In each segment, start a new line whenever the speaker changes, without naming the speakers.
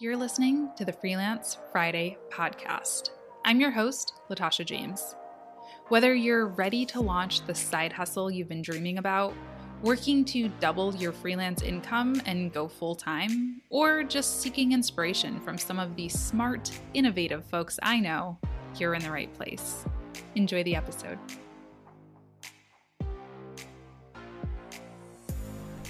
You're listening to the Freelance Friday podcast. I'm your host, Latasha James. Whether you're ready to launch the side hustle you've been dreaming about, working to double your freelance income and go full time, or just seeking inspiration from some of the smart, innovative folks I know, you're in the right place. Enjoy the episode.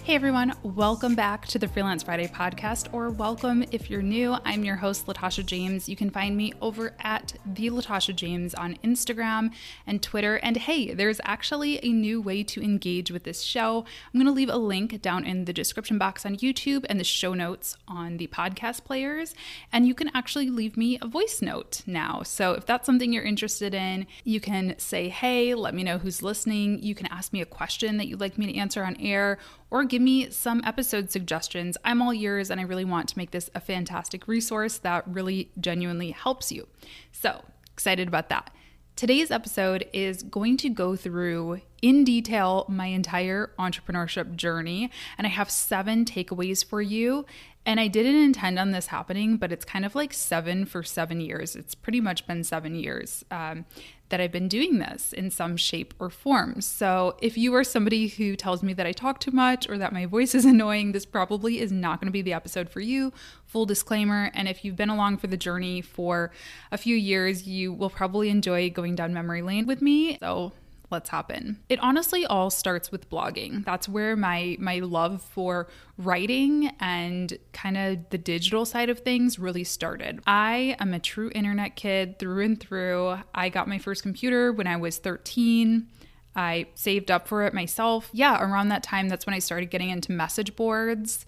Hey everyone, welcome back to the Freelance Friday podcast, or welcome if you're new. I'm your host, Latasha James. You can find me over at the Latasha James on Instagram and Twitter. And hey, there's actually a new way to engage with this show. I'm going to leave a link down in the description box on YouTube and the show notes on the podcast players. And you can actually leave me a voice note now. So if that's something you're interested in, you can say, hey, let me know who's listening. You can ask me a question that you'd like me to answer on air or give me some episode suggestions. I'm all yours, and I really want to make this a fantastic resource that really genuinely helps you. So, excited about that. Today's episode is going to go through in detail my entire entrepreneurship journey, and I have seven takeaways for you. And I didn't intend on this happening, but it's kind of like seven for seven years. It's pretty much been seven years. Um, that I've been doing this in some shape or form. So, if you are somebody who tells me that I talk too much or that my voice is annoying, this probably is not going to be the episode for you. Full disclaimer. And if you've been along for the journey for a few years, you will probably enjoy going down memory lane with me. So, let's hop in. It honestly all starts with blogging. That's where my my love for writing and kind of the digital side of things really started. I am a true internet kid through and through. I got my first computer when I was 13. I saved up for it myself. Yeah, around that time that's when I started getting into message boards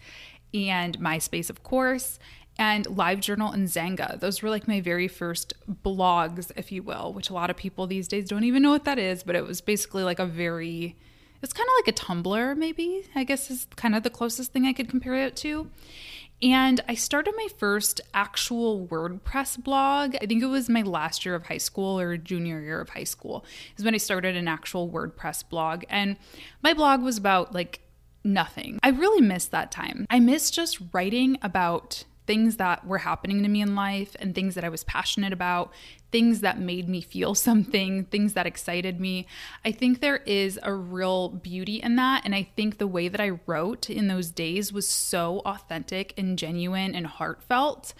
and MySpace, of course and LiveJournal and Xanga. Those were like my very first blogs, if you will, which a lot of people these days don't even know what that is, but it was basically like a very, it's kind of like a Tumblr, maybe, I guess is kind of the closest thing I could compare it to. And I started my first actual WordPress blog. I think it was my last year of high school or junior year of high school, is when I started an actual WordPress blog. And my blog was about like nothing. I really missed that time. I miss just writing about things that were happening to me in life and things that I was passionate about, things that made me feel something, things that excited me. I think there is a real beauty in that. And I think the way that I wrote in those days was so authentic and genuine and heartfelt.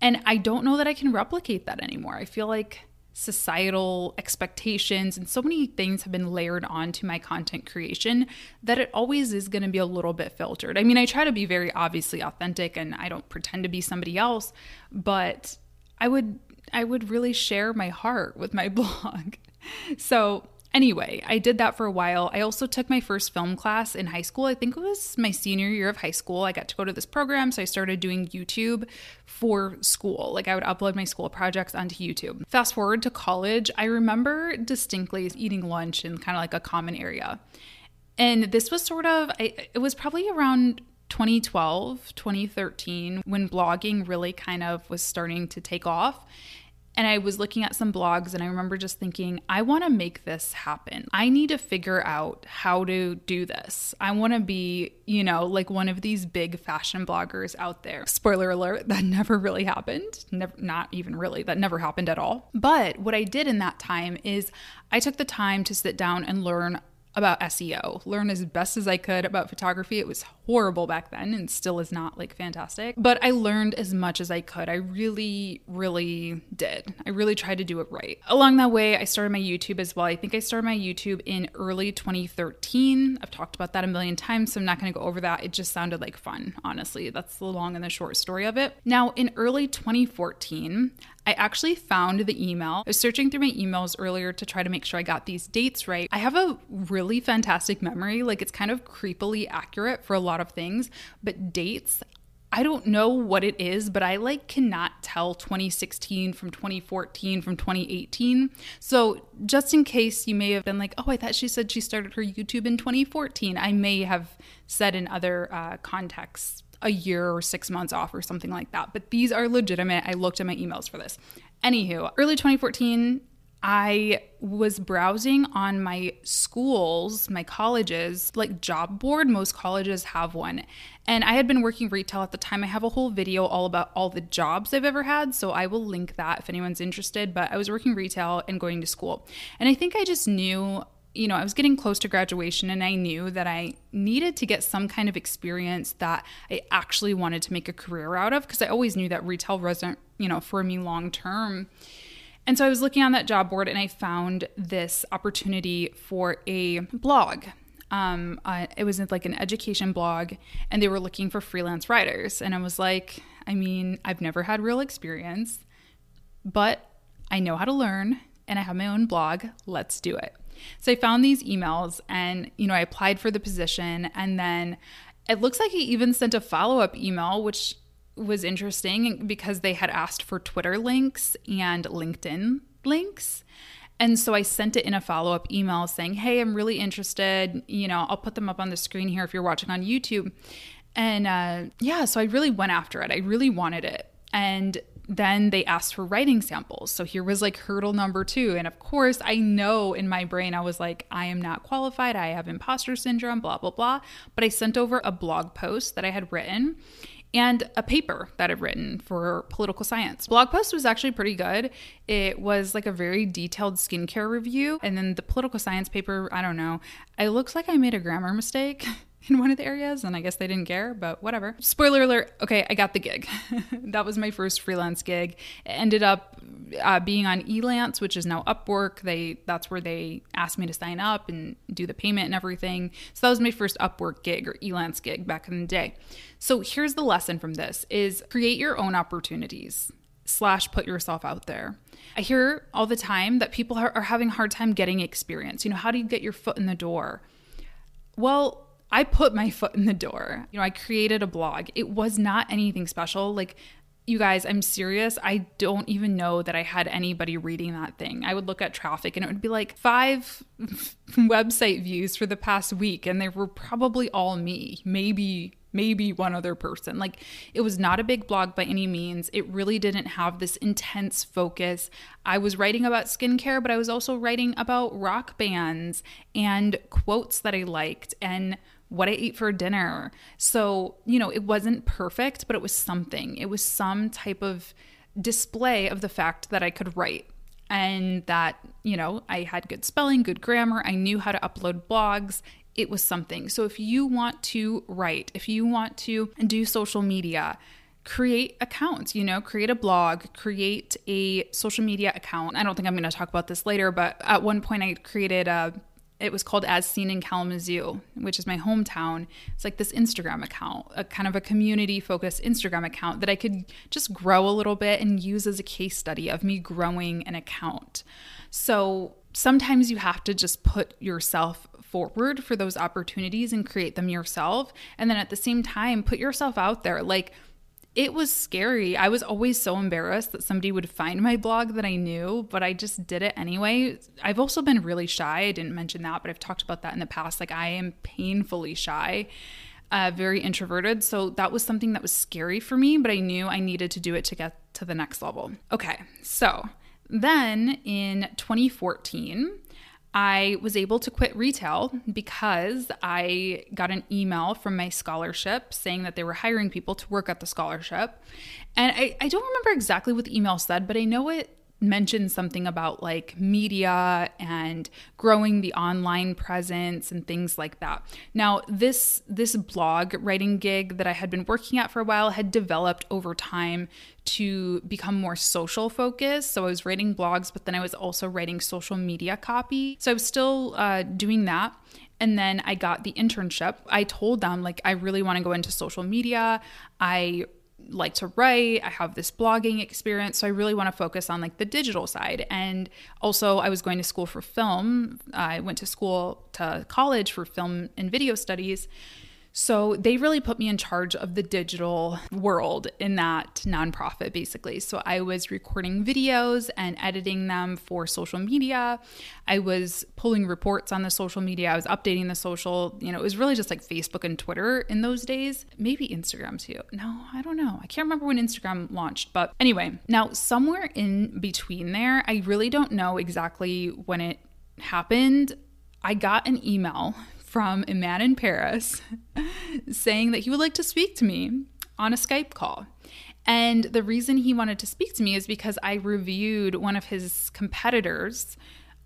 And I don't know that I can replicate that anymore. I feel like societal expectations and so many things have been layered onto my content creation that it always is going to be a little bit filtered. I mean, I try to be very obviously authentic and I don't pretend to be somebody else, but I would I would really share my heart with my blog. So, Anyway, I did that for a while. I also took my first film class in high school. I think it was my senior year of high school. I got to go to this program, so I started doing YouTube for school. Like I would upload my school projects onto YouTube. Fast forward to college, I remember distinctly eating lunch in kind of like a common area. And this was sort of, it was probably around 2012, 2013, when blogging really kind of was starting to take off. And I was looking at some blogs and I remember just thinking, I want to make this happen. I need to figure out how to do this. I want to be, you know, like one of these big fashion bloggers out there. Spoiler alert, that never really happened. Never, not even really, that never happened at all. But what I did in that time is I took the time to sit down and learn about SEO, learn as best as I could about photography. It was horrible back then and still is not like fantastic, but I learned as much as I could. I really, really did. I really tried to do it right. Along that way, I started my YouTube as well. I think I started my YouTube in early 2013. I've talked about that a million times, so I'm not going to go over that. It just sounded like fun, honestly. That's the long and the short story of it. Now, in early 2014, I actually found the email. I was searching through my emails earlier to try to make sure I got these dates right. I have a really fantastic memory. Like it's kind of creepily accurate for a lot of things, but dates I don't know what it is, but I like cannot tell 2016 from 2014 from 2018. So, just in case you may have been like, oh, I thought she said she started her YouTube in 2014, I may have said in other uh, contexts a year or six months off or something like that. But these are legitimate. I looked at my emails for this. Anywho, early 2014, I was browsing on my schools, my colleges, like job board. Most colleges have one. And I had been working retail at the time. I have a whole video all about all the jobs I've ever had. So I will link that if anyone's interested. But I was working retail and going to school. And I think I just knew you know, I was getting close to graduation and I knew that I needed to get some kind of experience that I actually wanted to make a career out of because I always knew that retail wasn't, you know, for me long term. And so I was looking on that job board and I found this opportunity for a blog. Um, uh, it was like an education blog, and they were looking for freelance writers. And I was like, I mean, I've never had real experience, but I know how to learn and I have my own blog. Let's do it. So I found these emails and, you know, I applied for the position. And then it looks like he even sent a follow up email, which was interesting because they had asked for Twitter links and LinkedIn links. And so I sent it in a follow up email saying, Hey, I'm really interested. You know, I'll put them up on the screen here if you're watching on YouTube. And uh, yeah, so I really went after it. I really wanted it. And then they asked for writing samples. So here was like hurdle number two. And of course, I know in my brain, I was like, I am not qualified. I have imposter syndrome, blah, blah, blah. But I sent over a blog post that I had written and a paper that I've written for political science. Blog post was actually pretty good. It was like a very detailed skincare review. And then the political science paper, I don't know. It looks like I made a grammar mistake. in one of the areas, and I guess they didn't care, but whatever. Spoiler alert okay, I got the gig. that was my first freelance gig. It ended up uh, being on Elance, which is now Upwork. They That's where they asked me to sign up and do the payment and everything. So that was my first Upwork gig or Elance gig back in the day. So here's the lesson from this is create your own opportunities slash put yourself out there. I hear all the time that people are, having a hard time getting experience. You know, how do you get your foot in the door? Well, I put my foot in the door. You know, I created a blog. It was not anything special. Like, you guys, I'm serious. I don't even know that I had anybody reading that thing. I would look at traffic and it would be like five website views for the past week, and they were probably all me, maybe maybe one other person. Like it was not a big blog by any means. It really didn't have this intense focus. I was writing about skincare, but I was also writing about rock bands and quotes that I liked and what I ate for dinner. So, you know, it wasn't perfect, but it was something. It was some type of display of the fact that I could write and that, you know, I had good spelling, good grammar, I knew how to upload blogs it was something. So if you want to write, if you want to do social media, create accounts, you know, create a blog, create a social media account. I don't think I'm going to talk about this later, but at one point I created a it was called As Seen in Kalamazoo, which is my hometown. It's like this Instagram account, a kind of a community focused Instagram account that I could just grow a little bit and use as a case study of me growing an account. So sometimes you have to just put yourself forward for those opportunities and create them yourself. And then at the same time, put yourself out there. Like, it was scary. I was always so embarrassed that somebody would find my blog that I knew, but I just did it anyway. I've also been really shy. I didn't mention that, but I've talked about that in the past. Like, I am painfully shy, uh, very introverted. So that was something that was scary for me, but I knew I needed to do it to get to the next level. Okay, so then in 2014, I was able to quit retail because I got an email from my scholarship saying that they were hiring people to work at the scholarship. And I, I don't remember exactly what the email said, but I know it mentioned something about like media and growing the online presence and things like that. Now, this this blog writing gig that I had been working at for a while had developed over time to become more social focused. So I was writing blogs, but then I was also writing social media copy. So I was still uh, doing that. And then I got the internship. I told them, like, I really want to go into social media. I like to write. I have this blogging experience. So I really want to focus on like the digital side. And also, I was going to school for film. I went to school to college for film and video studies. So they really put me in charge of the digital world in that nonprofit, basically. So I was recording videos and editing them for social media. I was pulling reports on the social media. I was updating the social, you know, it was really just like Facebook and Twitter in those days. Maybe Instagram too. No, I don't know. I can't remember when Instagram launched. But anyway, now somewhere in between there, I really don't know exactly when it happened. I got an email from a man in Paris saying that he would like to speak to me on a Skype call. And the reason he wanted to speak to me is because I reviewed one of his competitors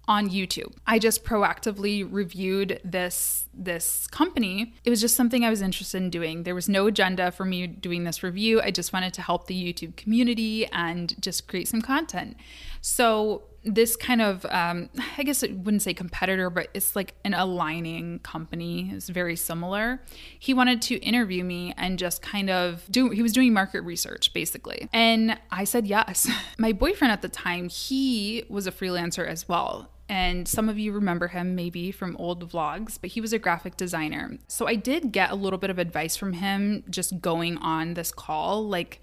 on YouTube. I just proactively reviewed this this company. It was just something I was interested in doing. There was no agenda for me doing this review. I just wanted to help the YouTube community and just create some content. So this kind of um, i guess it wouldn't say competitor but it's like an aligning company it's very similar he wanted to interview me and just kind of do he was doing market research basically and i said yes my boyfriend at the time he was a freelancer as well and some of you remember him maybe from old vlogs, but he was a graphic designer. So I did get a little bit of advice from him just going on this call. Like,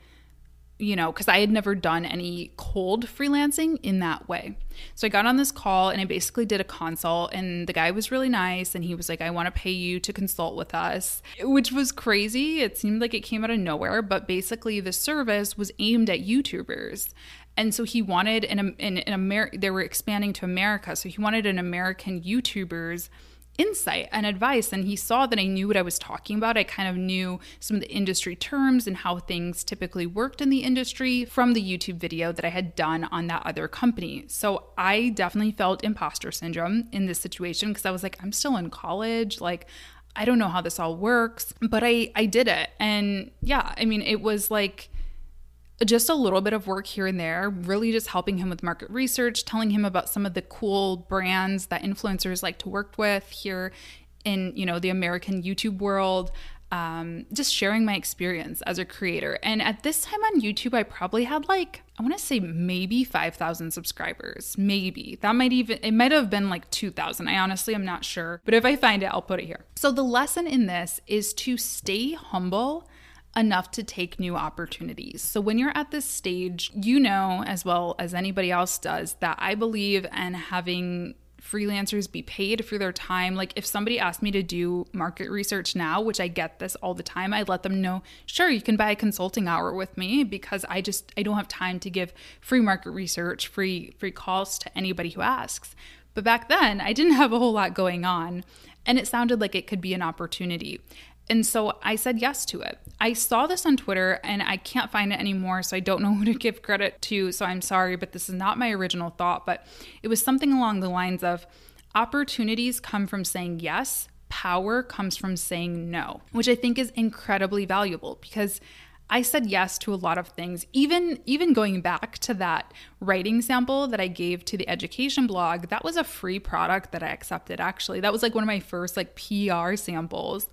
you know, because I had never done any cold freelancing in that way. So I got on this call and I basically did a consult, and the guy was really nice. And he was like, I want to pay you to consult with us, which was crazy. It seemed like it came out of nowhere, but basically, the service was aimed at YouTubers. And so he wanted an, an, an Amer- they were expanding to America. So he wanted an American YouTubers insight and advice. And he saw that I knew what I was talking about. I kind of knew some of the industry terms and how things typically worked in the industry from the YouTube video that I had done on that other company. So I definitely felt imposter syndrome in this situation because I was like, I'm still in college. Like, I don't know how this all works, but I I did it. And yeah, I mean, it was like just a little bit of work here and there, really just helping him with market research, telling him about some of the cool brands that influencers like to work with here in, you know, the American YouTube world. Um, just sharing my experience as a creator. And at this time on YouTube, I probably had like, I want to say maybe 5,000 subscribers. Maybe. That might even, it might have been like 2,000. I honestly am not sure. But if I find it, I'll put it here. So the lesson in this is to stay humble enough to take new opportunities. So when you're at this stage, you know as well as anybody else does that I believe in having freelancers be paid for their time. Like if somebody asked me to do market research now, which I get this all the time, I let them know, sure, you can buy a consulting hour with me because I just I don't have time to give free market research, free free calls to anybody who asks. But back then, I didn't have a whole lot going on, and it sounded like it could be an opportunity. And so I said yes to it. I saw this on Twitter and I can't find it anymore, so I don't know who to give credit to. So I'm sorry, but this is not my original thought. But it was something along the lines of opportunities come from saying yes, power comes from saying no, which I think is incredibly valuable because. I said yes to a lot of things. Even even going back to that writing sample that I gave to the education blog, that was a free product that I accepted actually. That was like one of my first like PR samples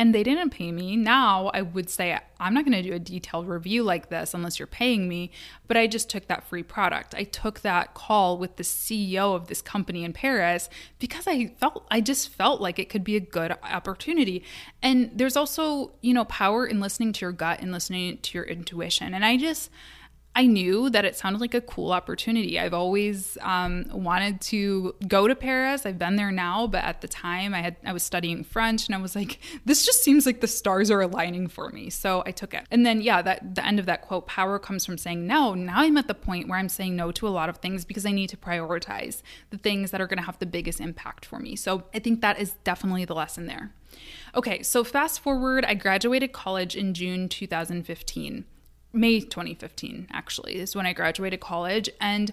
and they didn't pay me. Now I would say I'm not going to do a detailed review like this unless you're paying me, but I just took that free product. I took that call with the CEO of this company in Paris because I felt I just felt like it could be a good opportunity. And there's also, you know, power in listening to your gut and listening to your intuition. And I just I knew that it sounded like a cool opportunity. I've always um, wanted to go to Paris. I've been there now, but at the time I had I was studying French, and I was like, this just seems like the stars are aligning for me. So I took it. And then yeah, that the end of that quote, power comes from saying no. Now I'm at the point where I'm saying no to a lot of things because I need to prioritize the things that are going to have the biggest impact for me. So I think that is definitely the lesson there. Okay, so fast forward, I graduated college in June 2015. May 2015, actually, is when I graduated college. And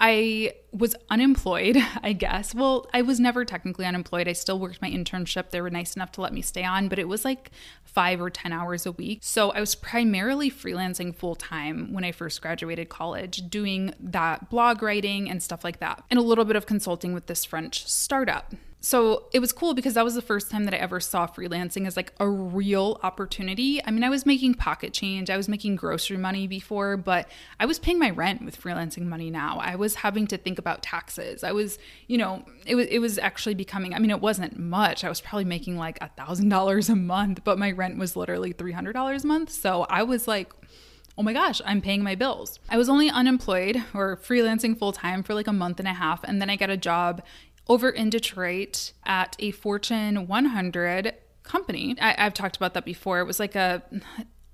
I was unemployed, I guess. Well, I was never technically unemployed. I still worked my internship. They were nice enough to let me stay on, but it was like five or 10 hours a week. So I was primarily freelancing full time when I first graduated college, doing that blog writing and stuff like that, and a little bit of consulting with this French startup. So it was cool because that was the first time that I ever saw freelancing as like a real opportunity. I mean, I was making pocket change, I was making grocery money before, but I was paying my rent with freelancing money now. I was having to think about taxes. I was, you know, it was it was actually becoming. I mean, it wasn't much. I was probably making like a thousand dollars a month, but my rent was literally three hundred dollars a month. So I was like oh my gosh, I'm paying my bills. I was only unemployed or freelancing full time for like a month and a half. And then I got a job over in Detroit at a Fortune 100 company. I, have talked about that before. It was like a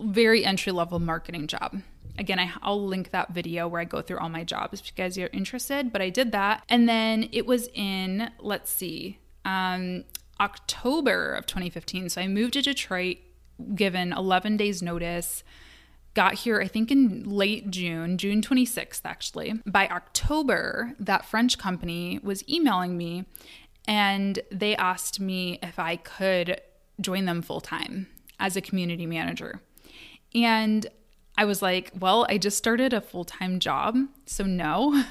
very entry level marketing job. Again, I, will link that video where I go through all my jobs if you guys are interested. But I did that. And then it was in, let's see, um, October of 2015. So I moved to Detroit, given 11 days notice got here, I think in late June, June 26th, actually. By October, that French company was emailing me and they asked me if I could join them full time as a community manager. And I was like, well, I just started a full time job, so no,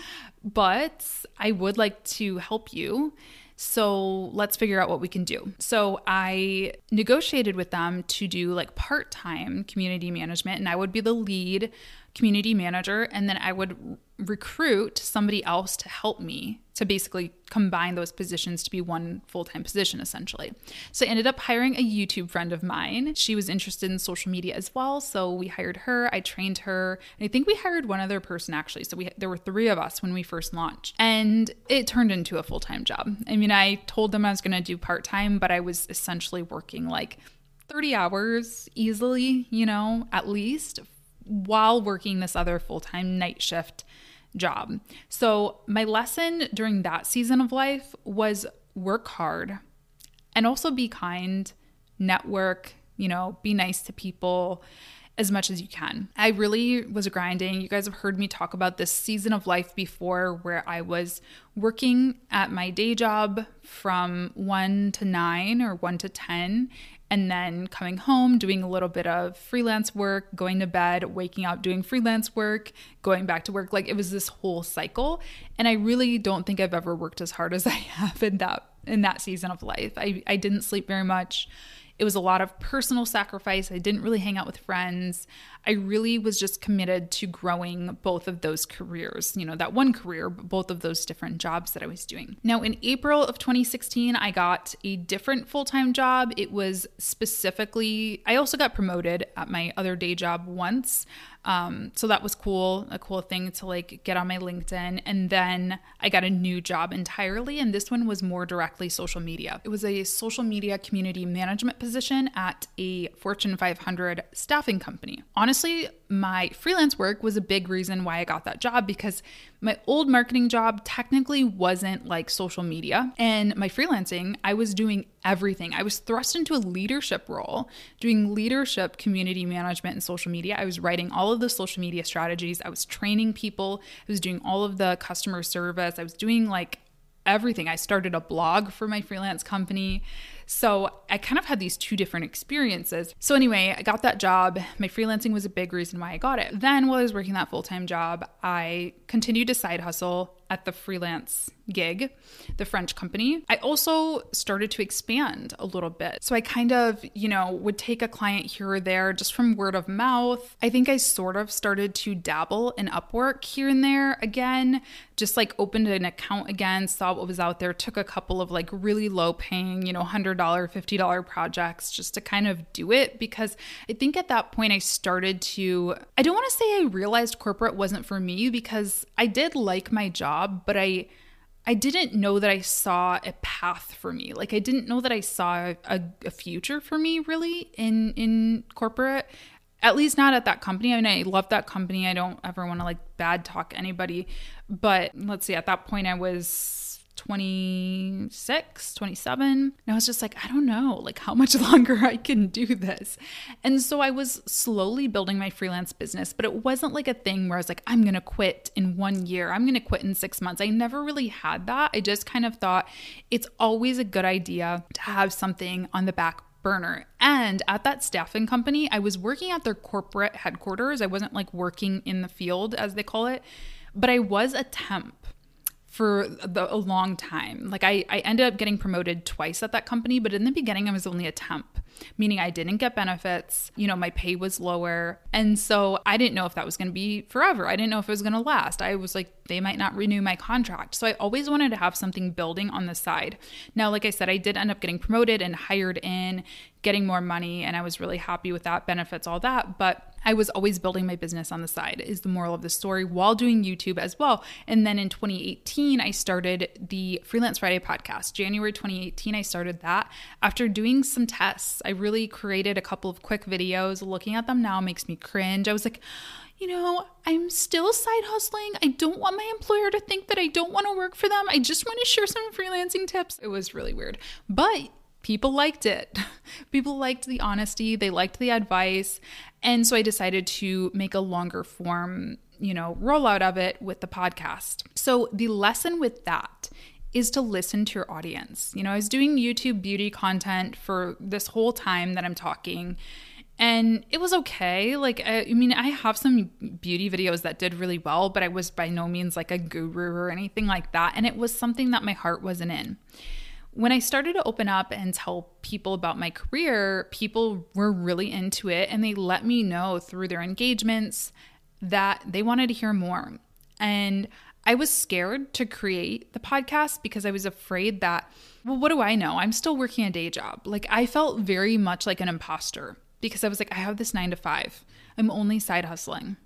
but I would like to help you. So let's figure out what we can do. So I negotiated with them to do like part time community management, and I would be the lead community manager, and then I would recruit somebody else to help me to basically combine those positions to be one full time position, essentially. So I ended up hiring a YouTube friend of mine. She was interested in social media as well. So we hired her, I trained her, and I think we hired one other person actually. So we there were three of us when we first launched, and it turned into a full time job. I mean, I told them I was going to do part time, but I was essentially working like 30 hours easily, you know, at least while working this other full time night shift job. So, my lesson during that season of life was work hard and also be kind, network, you know, be nice to people as much as you can. I really was grinding. You guys have heard me talk about this season of life before where I was working at my day job from 1 to 9 or 1 to 10 and then coming home, doing a little bit of freelance work, going to bed, waking up, doing freelance work, going back to work. Like it was this whole cycle. And I really don't think I've ever worked as hard as I have in that in that season of life. I, I didn't sleep very much. It was a lot of personal sacrifice. I didn't really hang out with friends. I really was just committed to growing both of those careers, you know, that one career, both of those different jobs that I was doing. Now, in April of 2016, I got a different full time job. It was specifically, I also got promoted at my other day job once. Um, so that was cool, a cool thing to like get on my LinkedIn. And then I got a new job entirely, and this one was more directly social media. It was a social media community management position at a Fortune 500 staffing company. Honestly, my freelance work was a big reason why I got that job because my old marketing job technically wasn't like social media. And my freelancing, I was doing everything. I was thrust into a leadership role, doing leadership, community management, and social media. I was writing all of the social media strategies. I was training people. I was doing all of the customer service. I was doing like everything. I started a blog for my freelance company. So I kind of had these two different experiences. So anyway, I got that job. My freelancing was a big reason why I got it. Then while I was working that full time job, I continued to side hustle at the freelance gig, the French company, I also started to expand a little bit. So I kind of, you know, would take a client here or there just from word of mouth. I think I sort of started to dabble in Upwork here and there again, just like opened an account again, saw what was out there, took a couple of like really low paying, you know, $100, $50 projects just to kind of do it because I think at that point I started to, I don't want to say I realized corporate wasn't for me because I did like my job but I I didn't know that I saw a path for me. Like I didn't know that I saw a, a future for me really in in corporate. At least not at that company. I mean, I love that company. I don't ever want to like bad talk anybody, but let's see. At that point, I was 26, 27. And I was just like, I don't know, like how much longer I can do this. And so I was slowly building my freelance business, but it wasn't like a thing where I was like, I'm going to quit in one year, I'm going to quit in six months. I never really had that. I just kind of thought it's always a good idea to have something on the back burner. And at that staffing company, I was working at their corporate headquarters. I wasn't like working in the field, as they call it, but I was a temp for the, a long time. Like I, I ended up getting promoted twice at that company, but in the beginning I was only a temp, meaning I didn't get benefits. You know, my pay was lower. And so I didn't know if that was going to be forever. I didn't know if it was going to last. I was like, they might not renew my contract. So I always wanted to have something building on the side. Now, like I said, I did end up getting promoted and hired in, getting more money, and I was really happy with that, benefits, all that. But I was always building my business on the side, is the moral of the story, while doing YouTube as well. And then in 2018, I started the Freelance Friday podcast. January 2018, I started that after doing some tests. I really created a couple of quick videos. Looking at them now makes me cringe. I was like, you know, I'm still side hustling. I don't want my employer to think that I don't want to work for them. I just want to share some freelancing tips. It was really weird. But people liked it. People liked the honesty, they liked the advice. And so I decided to make a longer form, you know, rollout of it with the podcast. So the lesson with that is to listen to your audience. You know, I was doing YouTube beauty content for this whole time that I'm talking and it was okay. Like, I, I, mean, I have some beauty videos that did really well, but I was by no means like a guru or anything like that. And it was something that my heart wasn't in when I started to open up and tell people about my career, people were really into it and they let me know through their engagements that they wanted to hear more. And I was scared to create the podcast because I was afraid that, well, what do I know? I'm still working a day job. Like, I felt very much like an imposter because I was like, I have this nine to five, I'm only side hustling.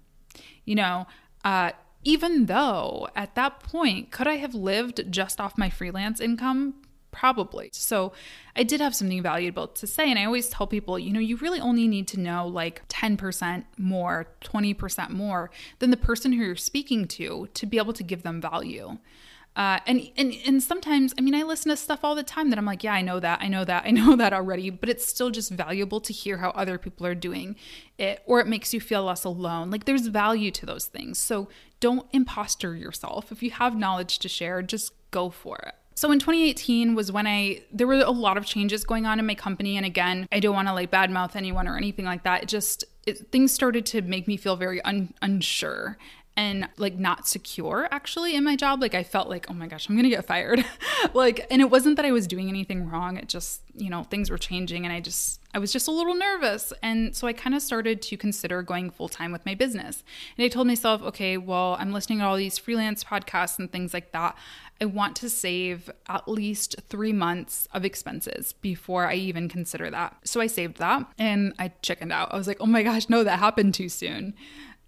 You know, uh, even though at that point, could I have lived just off my freelance income? Probably. So I did have something valuable to say. And I always tell people, you know, you really only need to know like 10% more, 20% more than the person who you're speaking to to be able to give them value. Uh, and, and and sometimes, I mean, I listen to stuff all the time that I'm like, yeah, I know that, I know that, I know that already, but it's still just valuable to hear how other people are doing it, or it makes you feel less alone. Like there's value to those things. So don't imposter yourself. If you have knowledge to share, just go for it. So in 2018 was when I there were a lot of changes going on in my company and again, I don't want to like badmouth anyone or anything like that. It just it, things started to make me feel very un, unsure and like not secure actually in my job. Like I felt like, oh my gosh, I'm gonna get fired. like, and it wasn't that I was doing anything wrong. It just, you know, things were changing and I just, I was just a little nervous. And so I kind of started to consider going full time with my business. And I told myself, okay, well, I'm listening to all these freelance podcasts and things like that. I want to save at least three months of expenses before I even consider that. So I saved that and I chickened out. I was like, oh my gosh, no, that happened too soon.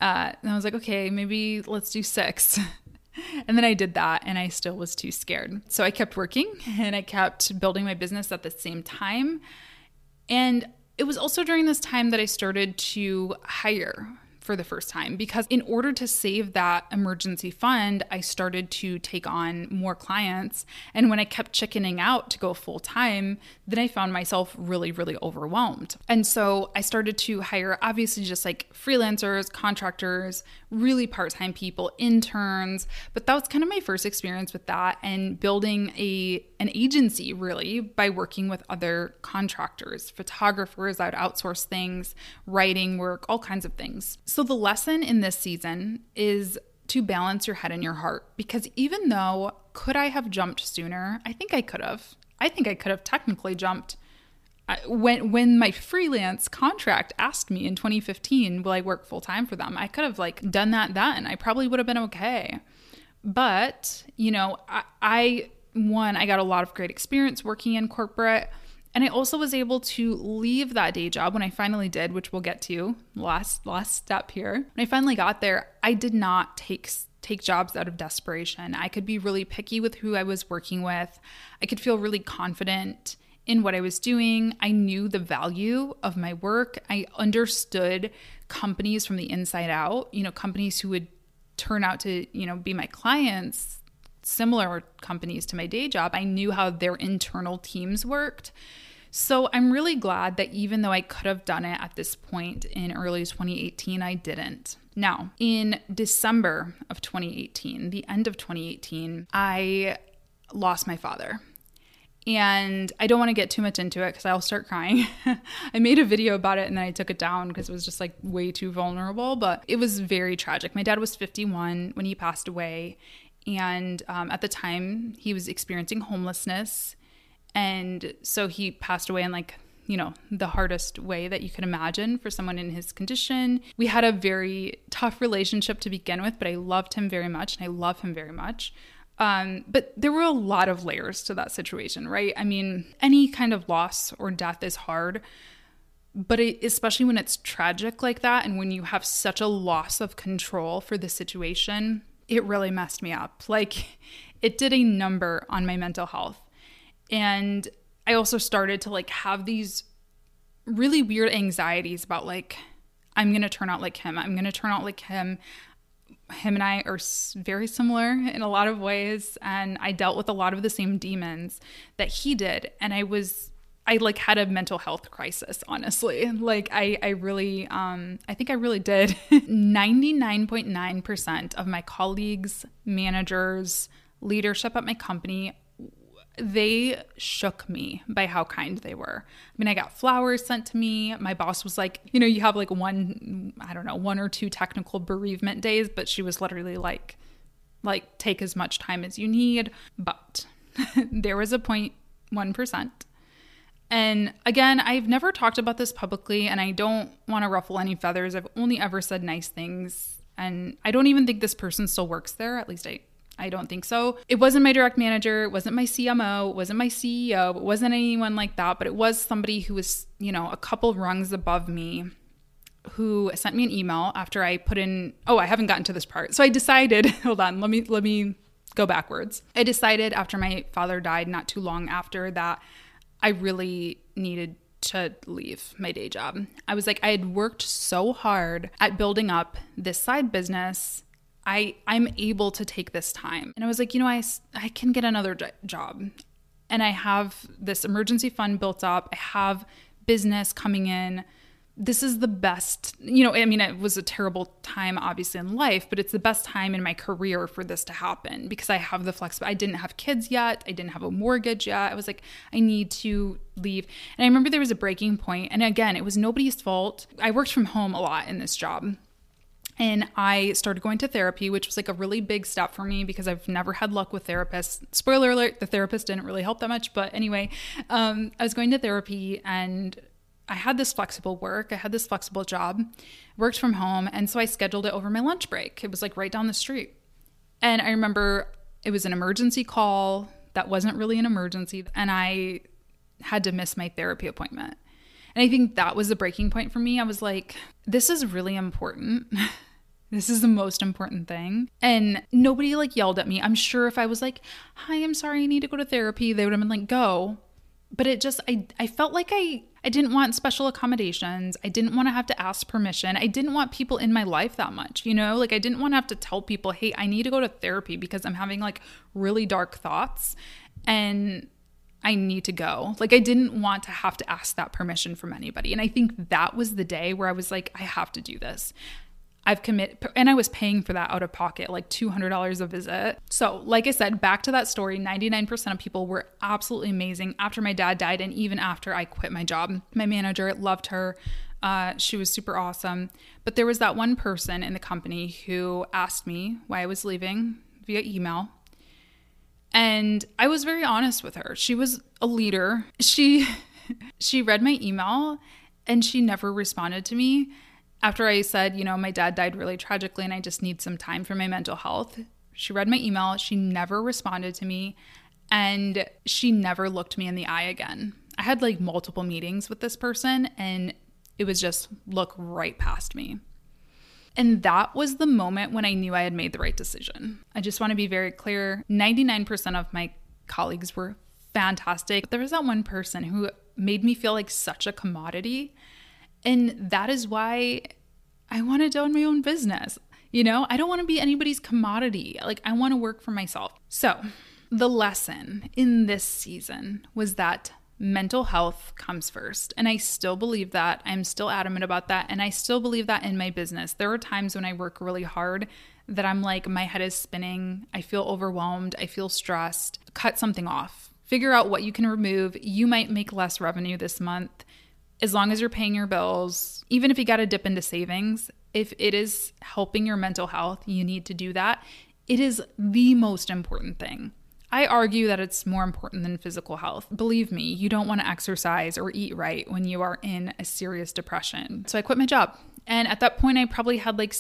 Uh, and I was like, okay, maybe let's do six. and then I did that and I still was too scared. So I kept working and I kept building my business at the same time. And it was also during this time that I started to hire for the first time because in order to save that emergency fund, I started to take on more clients. And when I kept chickening out to go full time, then I found myself really, really overwhelmed. And so I started to hire obviously just like freelancers, contractors, really part-time people, interns, but that was kind of my first experience with that and building a an agency really by working with other contractors, photographers, I'd outsource things, writing work, all kinds of things. So the lesson in this season is to balance your head and your heart because even though could I have jumped sooner? I think I could have. I think I could have technically jumped uh, when when my freelance contract asked me in 2015 will i work full time for them i could have like done that then i probably would have been okay but you know I, I one i got a lot of great experience working in corporate and i also was able to leave that day job when i finally did which we'll get to last last step here when i finally got there i did not take take jobs out of desperation i could be really picky with who i was working with i could feel really confident in what I was doing. I knew the value of my work. I understood companies from the inside out, you know, companies who would turn out to, you know, be my clients, similar companies to my day job. I knew how their internal teams worked. So I'm really glad that even though I could have done it at this point in early 2018, I didn't. Now, in December of 2018, the end of 2018, I lost my father. And I don't want to get too much into it because I'll start crying. I made a video about it and then I took it down because it was just like way too vulnerable, but it was very tragic. My dad was 51 when he passed away. And um, at the time, he was experiencing homelessness. And so he passed away in like, you know, the hardest way that you could imagine for someone in his condition. We had a very tough relationship to begin with, but I loved him very much and I love him very much. Um, but there were a lot of layers to that situation, right? I mean, any kind of loss or death is hard, but it, especially when it's tragic like that and when you have such a loss of control for the situation, it really messed me up. Like, it did a number on my mental health. And I also started to like have these really weird anxieties about like, I'm going to turn out like him. I'm going to turn out like him him and I are very similar in a lot of ways and I dealt with a lot of the same demons that he did and I was I like had a mental health crisis honestly like I I really um I think I really did 99.9% of my colleagues managers leadership at my company they shook me by how kind they were. I mean, I got flowers sent to me. My boss was like, you know, you have like one, I don't know, one or two technical bereavement days, but she was literally like, like take as much time as you need. But there was a 0.1%. And again, I've never talked about this publicly and I don't want to ruffle any feathers. I've only ever said nice things. And I don't even think this person still works there. At least I I don't think so. It wasn't my direct manager, it wasn't my CMO, it wasn't my CEO, it wasn't anyone like that, but it was somebody who was, you know, a couple rungs above me who sent me an email after I put in oh, I haven't gotten to this part. So I decided, hold on, let me let me go backwards. I decided after my father died not too long after that I really needed to leave my day job. I was like I had worked so hard at building up this side business I I'm able to take this time. And I was like, you know, I I can get another job. And I have this emergency fund built up. I have business coming in. This is the best, you know, I mean, it was a terrible time, obviously, in life, but it's the best time in my career for this to happen because I have the flexibility. I didn't have kids yet. I didn't have a mortgage yet. I was like, I need to leave. And I remember there was a breaking point. And again, it was nobody's fault. I worked from home a lot in this job and I started going to therapy, which was like a really big step for me because I've never had luck with therapists. Spoiler alert, the therapist didn't really help that much. But anyway, um, I was going to therapy and I had this flexible work. I had this flexible job, worked from home. And so I scheduled it over my lunch break. It was like right down the street. And I remember it was an emergency call that wasn't really an emergency. And I had to miss my therapy appointment. And I think that was the breaking point for me. I was like, this is really important. this is the most important thing. And nobody like yelled at me. I'm sure if I was like, hi, I'm sorry, I need to go to therapy, they would have been like, go. But it just, I, I felt like I, I didn't want special accommodations. I didn't want to have to ask permission. I didn't want people in my life that much, you know? Like, I didn't want to have to tell people, hey, I need to go to therapy because I'm having like really dark thoughts. And I need to go. Like I didn't want to have to ask that permission from anybody. And I think that was the day where I was like, I have to do this. I've committed, and I was paying for that out of pocket, like $200 a visit. So, like I said, back to that story 99% of people were absolutely amazing after my dad died, and even after I quit my job. My manager loved her. Uh, she was super awesome. But there was that one person in the company who asked me why I was leaving via email. And I was very honest with her. She was a leader. She she read my email and she never responded to me after I said, you know, my dad died really tragically and I just need some time for my mental health. She read my email, she never responded to me, and she never looked me in the eye again. I had like multiple meetings with this person and it was just look right past me. And that was the moment when I knew I had made the right decision. I just want to be very clear 99% of my colleagues were fantastic. But There was that one person who made me feel like such a commodity. And that is why I wanted to own my own business. You know, I don't want to be anybody's commodity. Like, I want to work for myself. So, the lesson in this season was that mental health comes first. And I still believe that. I'm still adamant about that. And I still believe that in my business. There are times when I work really hard that I'm like, my head is spinning. I feel overwhelmed. I feel stressed. Cut something off. Figure out what you can remove. You might make less revenue this month as long as you're paying your bills. Even if you got to dip into savings, if it is helping your mental health, you need to do that It is the most important thing. I argue that it's more important than physical health. Believe me, you don't want to exercise or eat right when you are in a serious depression. So I quit my job. And at that point, I probably had like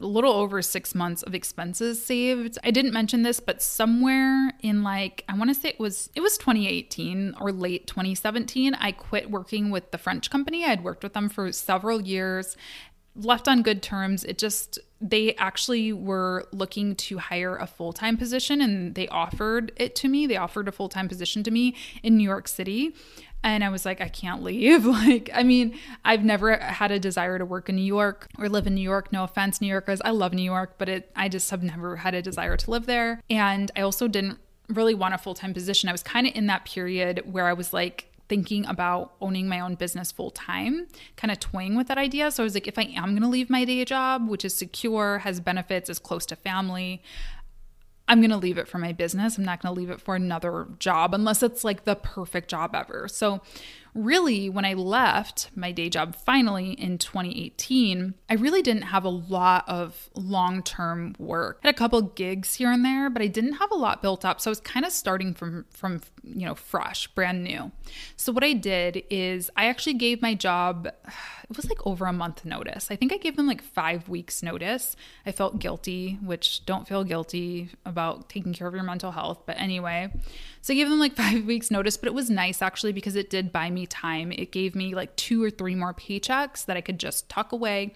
a little over six months of expenses saved. I didn't mention this, but somewhere in like I want to say it was it was 2018 or late 2017, I quit working with the French company. I had worked with them for several years, left on good terms. It just they actually were looking to hire a full-time position and they offered it to me. They offered a full-time position to me in New York City. And I was like, I can't leave. Like, I mean, I've never had a desire to work in New York or live in New York. No offense, New Yorkers. I love New York, but it I just have never had a desire to live there. And I also didn't really want a full-time position. I was kind of in that period where I was like, thinking about owning my own business full time, kind of toying with that idea. So I was like, if I am going to leave my day job, which is secure, has benefits, is close to family, I'm going to leave it for my business. I'm not going to leave it for another job unless it's like the perfect job ever. So really, when I left my day job finally in 2018, I really didn't have a lot of long term work. I had a couple gigs here and there, but I didn't have a lot built up. So I was kind of starting from, from, you know, fresh, brand new. So what I did is I actually gave my job, it was like over a month notice. I think I gave them like five weeks notice. I felt guilty, which don't feel guilty about taking care of your mental health. But anyway, so I gave them like five weeks notice, but it was nice actually because it did buy me time. It gave me like two or three more paychecks that I could just tuck away.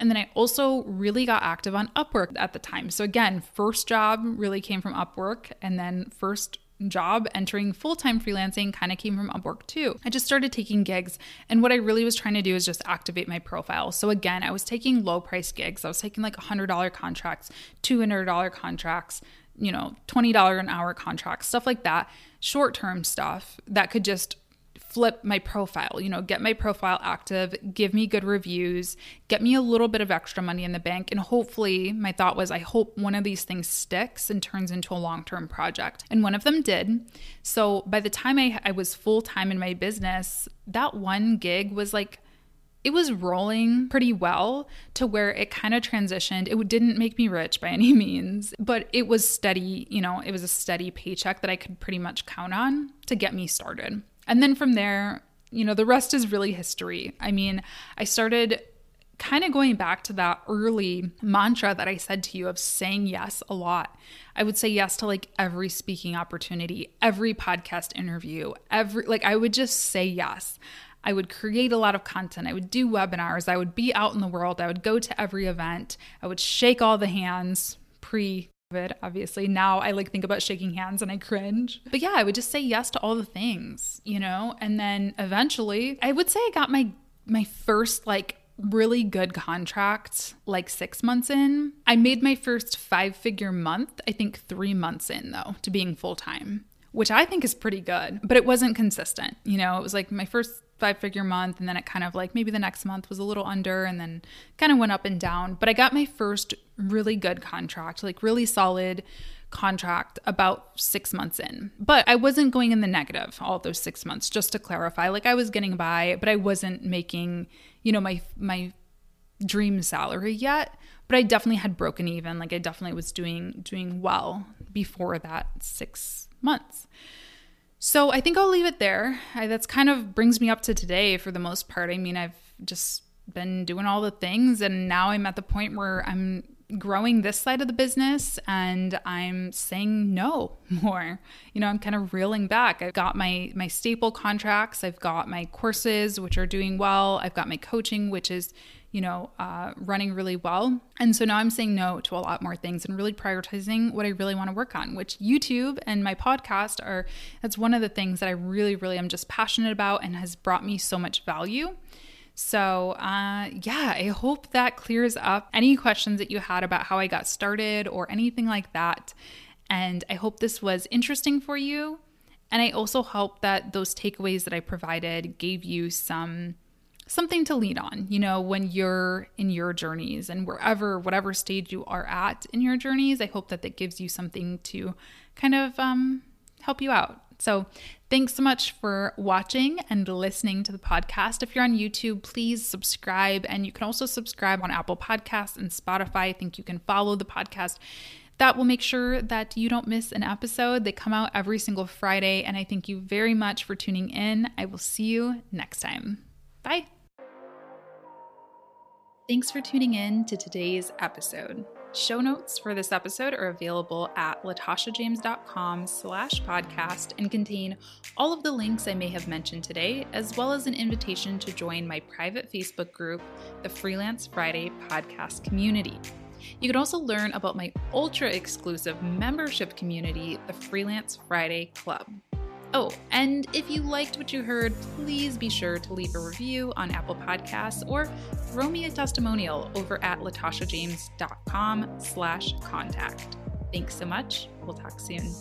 And then I also really got active on Upwork at the time. So again, first job really came from Upwork and then first job entering full time freelancing kind of came from Upwork too. I just started taking gigs, and what I really was trying to do is just activate my profile. So, again, I was taking low price gigs, I was taking like $100 contracts, $200 contracts, you know, $20 an hour contracts, stuff like that, short term stuff that could just flip my profile, you know, get my profile active, give me good reviews, get me a little bit of extra money in the bank. And hopefully, my thought was, I hope one of these things sticks and turns into a long term project. And one of them did. So by the time I, I was full time in my business, that one gig was like, it was rolling pretty well to where it kind of transitioned. It didn't make me rich by any means, but it was steady, you know, it was a steady paycheck that I could pretty much count on to get me started. And then from there, you know, the rest is really history. I mean, I started kind of going back to that early mantra that I said to you of saying yes a lot. I would say yes to like every speaking opportunity, every podcast interview, every like I would just say yes. I would create a lot of content. I would do webinars. I would be out in the world. I would go to every event. I would shake all the hands pre COVID, obviously. Now I like think about shaking hands and I cringe. But yeah, I would just say yes to all the things, you know? And then eventually, I would say I got my my first like really good contract like 6 months in. I made my first 5-figure month, I think 3 months in though, to being full-time, which I think is pretty good, but it wasn't consistent. You know, it was like my first five figure month and then it kind of like maybe the next month was a little under and then kind of went up and down but i got my first really good contract like really solid contract about six months in. But i wasn't going in the negative all those six months just to clarify. Like i was getting by but i wasn't making you know my my dream salary yet. But i definitely had broken even. Like i definitely was doing doing well before that six months. So I think I'll leave it there. I, that's kind of brings me up to today for the most part. I mean, I've just been doing all the things, and now I'm at the point where I'm growing this side of the business and I'm saying no more. You know, I'm kind of reeling back. I've got my my staple contracts, I've got my courses which are doing well, I've got my coaching which is you know, uh, running really well. And so now I'm saying no to a lot more things and really prioritizing what I really want to work on, which YouTube and my podcast are, that's one of the things that I really, really am just passionate about and has brought me so much value. So, uh, yeah, I hope that clears up any questions that you had about how I got started or anything like that. And I hope this was interesting for you. And I also hope that those takeaways that I provided gave you some something to lean on, you know, when you're in your journeys and wherever, whatever stage you are at in your journeys. I hope that that gives you something to kind of um, help you out. So, thanks so much for watching and listening to the podcast. If you're on YouTube, please subscribe. And you can also subscribe on Apple Podcasts and Spotify. I think you can follow the podcast That will make sure that you don't miss an episode. They come out every single Friday, and I thank you very much for tuning in. I will see you next time. Bye. Thanks for tuning in to today's episode. Show notes for this episode are available at latashajames.com slash podcast and contain all of the links I may have mentioned today, as well as an invitation to join my private Facebook group, the Freelance Friday Podcast Community. You can also learn about my ultra exclusive membership community, the Freelance Friday Club. Oh, and if you liked what you heard, please be sure to leave a review on Apple Podcasts or throw me a testimonial over at latashajames.com slash contact. Thanks so much. We'll talk soon.